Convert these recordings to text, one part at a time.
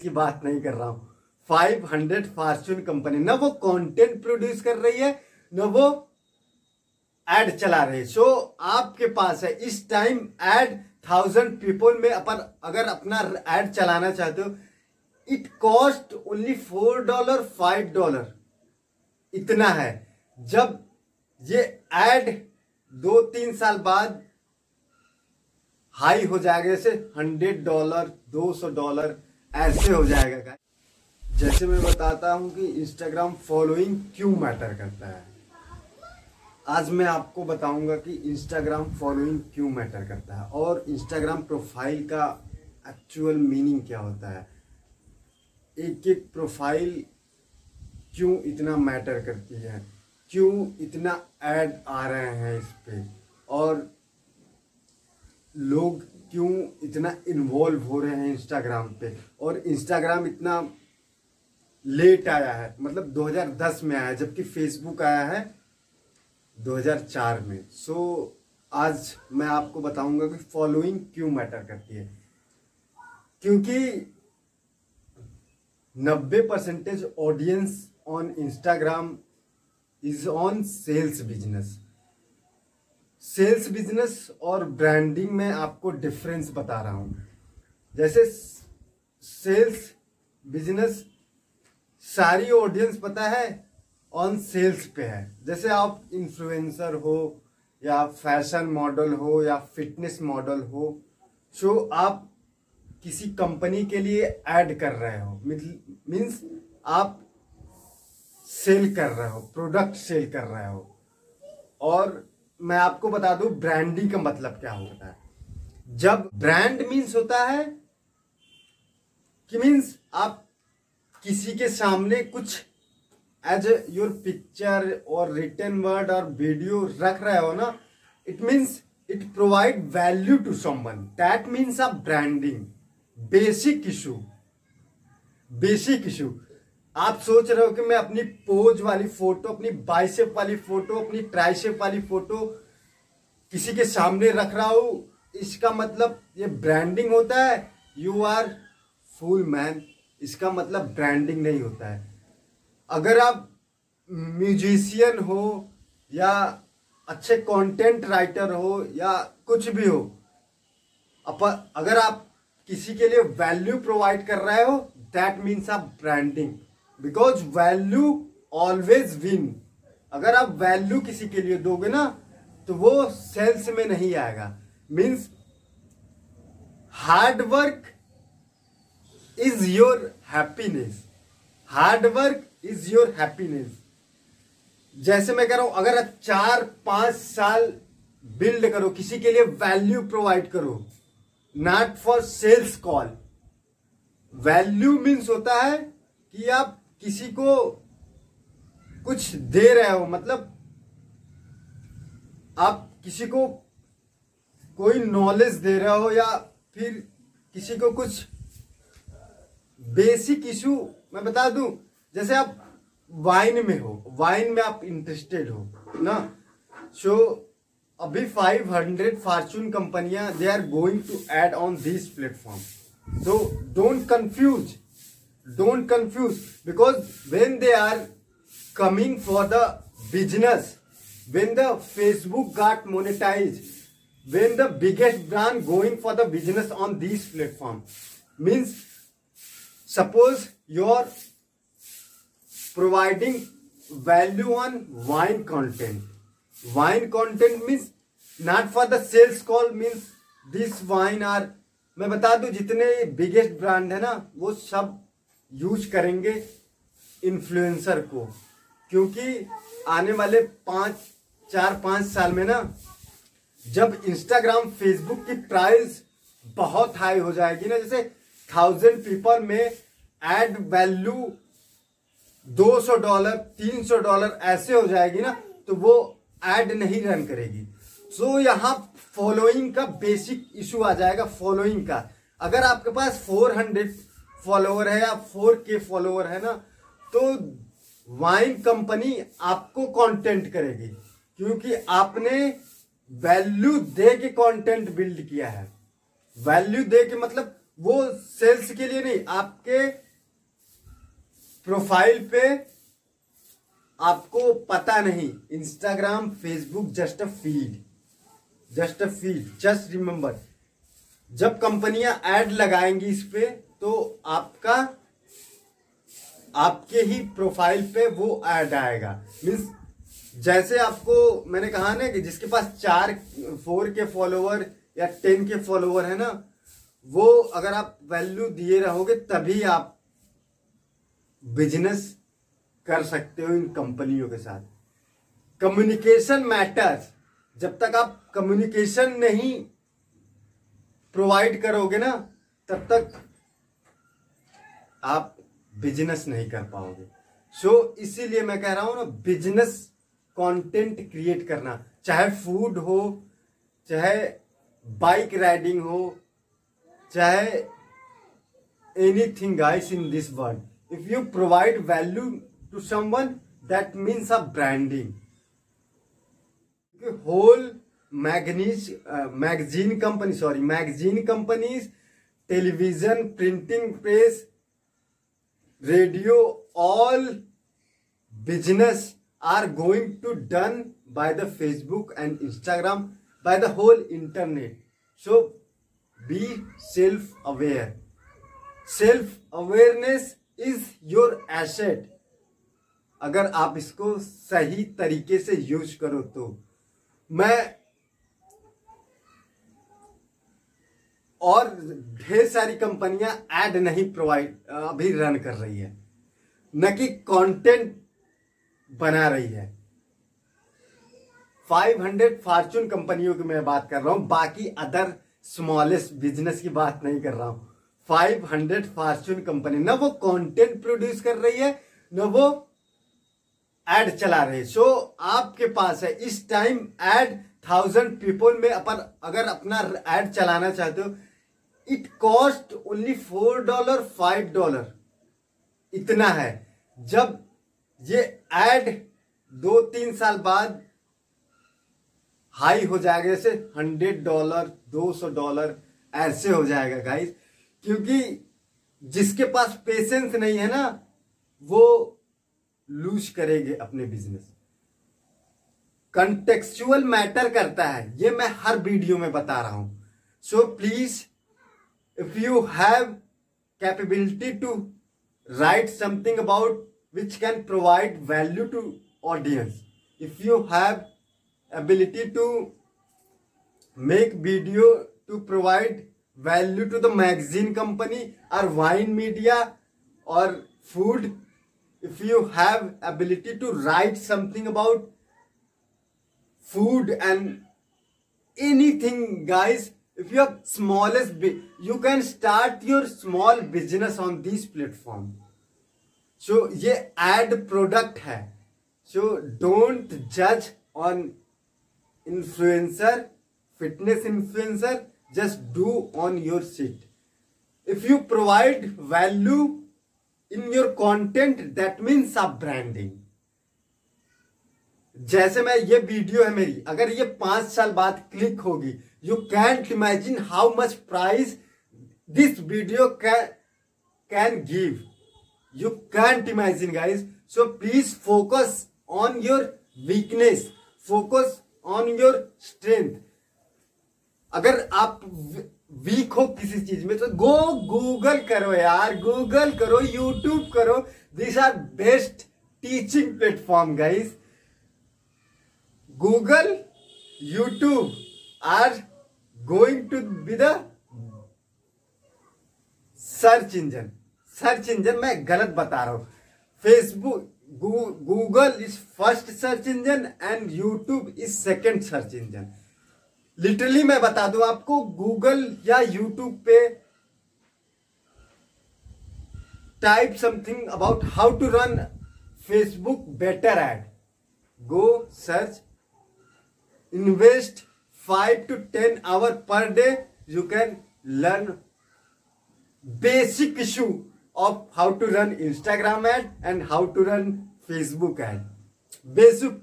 की बात नहीं कर रहा हूँ। 500 फॉर्चून कंपनी ना वो कंटेंट प्रोड्यूस कर रही है, ना वो एड चला रही है। सो आपके पास है, इस टाइम एड थाउज़ेंड पीपल में अपन अगर अपना एड चलाना चाहते हो it cost only four dollar five dollar इतना है। जब ये एड दो तीन साल बाद हाई हो जाएगा, जैसे हंड्रेड डॉलर दो सौ डॉलर ऐसे हो जाएगा जैसे मैं बताता हूँ कि इंस्टाग्राम फॉलोइंग क्यों मैटर करता है। आज मैं आपको बताऊँगा कि इंस्टाग्राम फॉलोइंग क्यों मैटर करता है और इंस्टाग्राम प्रोफ़ाइल का एक्चुअल मीनिंग क्या होता है। एक एक प्रोफ़ाइल क्यों इतना मैटर करती है? क्यों इतना ऐड आ रहे हैं इस पर और लोग क्यों इतना इन्वॉल्व हो रहे हैं इंस्टाग्राम पे? और इंस्टाग्राम इतना लेट आया है। मतलब 2010 में आया जबकि फेसबुक आया है 2004 में। सो so, आज मैं आपको बताऊँगा कि फॉलोइंग क्यों मैटर करती है। क्योंकि 90 percentage audience on Instagram is on sales business sales business और ब्रांडिंग में आपको डिफरेंस बता रहा हूँ। जैसे सेल्स बिज़नेस, सारी ऑडियंस पता है ऑन सेल्स पे है। जैसे आप इन्फ्लुएंसर हो, या फ़ैशन मॉडल हो, या फिटनेस मॉडल हो सो आप किसी कंपनी के लिए ऐड कर रहे हो। मीन्स आप सेल कर रहे हो प्रोडक्ट सेल कर रहे हो। और मैं आपको बता दूँ ब्रांडिंग का मतलब क्या होता है? जब ब्रांड मीन्स होता है, कि मीन्स आप किसी के सामने कुछ एज योर पिक्चर और रिटर्न वर्ड और वीडियो रख रहे हो ना it means it provide value to someone that means a branding basic issue basic issue आप सोच रहे हो कि मैं अपनी पोज वाली फ़ोटो, अपनी बाइसेप वाली फ़ोटो, अपनी ट्राइसेप वाली फ़ोटो किसी के सामने रख रहा हूँ? इसका मतलब ये ब्रांडिंग होता है। यू आर फुल मैन इसका मतलब ब्रांडिंग नहीं होता है। अगर आप म्यूजिशियन हो या अच्छे कंटेंट राइटर हो या कुछ भी हो, अप, अगर आप किसी के लिए वैल्यू प्रोवाइड कर रहे हो दैट मीन्स आप branding because value always win अगर आप वैल्यू किसी के लिए दोगे ना तो वो सेल्स में नहीं आएगा। Means hard work is your happiness hard work is your happiness जैसे मैं कह रहा हूँ, अगर आप चार, पाँच साल बिल्ड करो, किसी के लिए वैल्यू प्रोवाइड करो not for sales call value means होता है कि आप किसी को कुछ दे रहे हो मतलब आप किसी को कोई नॉलेज दे रहे हो या फिर किसी को कुछ बेसिक इशू मैं बता दूँ, जैसे आप वाइन में हो वाइन में आप इंटरेस्टेड हो, ना? सो अभी 500 फॉर्चून कंपनियाँ they are going to ad on this platform so don't confuse don't confuse because when they are coming for the business when the Facebook got monetize when the biggest brand going for the business on this platform means suppose your providing value on vine content vine content means not for the sales call means this vine are मैं बता दू, जितने biggest brand है ना, वो सब use करेंगे influencer को। क्योंकि आने वाले पाँच चार पाँच साल में ना जब इंस्टाग्राम फेसबुक की प्राइस बहुत हाई हो जाएगी ना जैसे थाउज़ेंड पीपल में एड वैल्यू 200 डॉलर 300 डॉलर ऐसे हो जाएगी ना तो वो एड नहीं रन करेगी। सो so, यहाँ फॉलोइंग का बेसिक इशू आ जाएगा फॉलोइंग का। अगर आपके पास 400 फॉलोअर है या फोर के फॉलोअर है ना तो वाइन कंपनी आपको कंटेंट करेगी, क्योंकि आपने वैल्यू दे के कंटेंट बिल्ड किया है। वैल्यू दे के मतलब वो सेल्स के लिए नहीं, आपके प्रोफ़ाइल पे आपको पता नहीं Instagram Facebook just a feed just a feed just remember जब कंपनियाँ एड लगाएँगी इस पे तो आपका, आपके ही प्रोफ़ाइल पे वो ऐड आएगा। मीन्स जैसे आपको, मैंने कहा ना कि जिसके पास चार फोर के फॉलोवर या टेन के फॉलोवर है ना, वो अगर आप वैल्यू दिए रहोगे तभी आप बिज़नेस कर सकते हो इन कंपनियों के साथ। कम्युनिकेशन मैटर्स जब तक आप कम्युनिकेशन नहीं प्रोवाइड करोगे ना, तब तक आप बिज़नेस नहीं कर पाओगे। सो so, इसीलिए मैं कह रहा हूँ ना बिज़नेस कंटेंट क्रिएट करना चाहे फ़ूड हो चाहे बाइक राइडिंग हो चाहे anything guys in this world if you provide value to someone that means a branding whole magazine magazine company sorry magazine companies television printing press radio all business are going to done by the Facebook and Instagram by the whole internet. So, be self aware. Self awareness is your asset. अगर आप इसको सही तरीके से use करो तो। मैं और ढेर सारी कंपनियाँ एड नहीं प्रोवाइड, अभी रन कर रही है। न कि कंटेंट बना रही है। 500 फॉर्चून कंपनियों की मैं बात कर रहा हूँ, बाकी अदर स्मॉलेस्ट बिज़नेस की बात नहीं कर रहा हूँ। 500 फॉर्चून कंपनी, ना वो कंटेंट प्रोड्यूस कर रही है, न वो एड चला रही है। सो आपके पास है, इस टाइम एड थाउज़ेंड पीपल में अपन अगर अपना एड चलाना चाहते हो it cost only four dollar five dollar इतना है। जब ये एड दो तीन साल बाद हाई हो जाएगा जैसे हंड्रेड डॉलर दो सौ डॉलर ऐसे हो जाएगा गाइस क्योंकि जिसके पास पेशेंस नहीं है ना वो लूज करेंगे अपने बिज़नेस कंटेक्चुअल मैटर करता है। ये मैं हर वीडियो में बता रहा हूँ। So so, please if you have capability to write something about which can provide value to audience if you have ability to make video to provide value to the magazine company or wine media or food if you have ability to write something about food and anything guys if you have smallest you can start your small business on this platform. So, ये ad product है. So don't जज on influencer fitness influencer just do on your seat if you provide value in your content that means a branding जैसे मैं ये video है मेरी अगर ये पाँच साल बाद क्लिक होगी you can't imagine how much price this video can give you can't imagine, guys. So please focus on your weakness. Focus on your strength. अगर आप वीक हो किसी चीज़ में तो गो गूगल करो यार. गूगल करो यूट्यूब करो. This are best teaching platform guys Google YouTube are going to be the search engine search engine मैं गलत बता रहा हूँ। Facebook Google is first search engine and YouTube is second search engine literally मैं बता दूँ आपको गूगल या यूट्यूब पे type something about how to run Facebook better ad go search invest 5 to 10 hour per day you can learn basic issue of how to run instagram ad and how to run facebook ad. Basic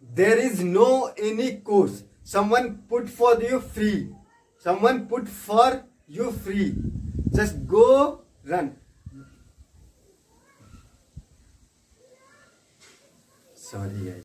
there is no any course. Someone put for you free. Someone put for you free. Just go run. Sorry guys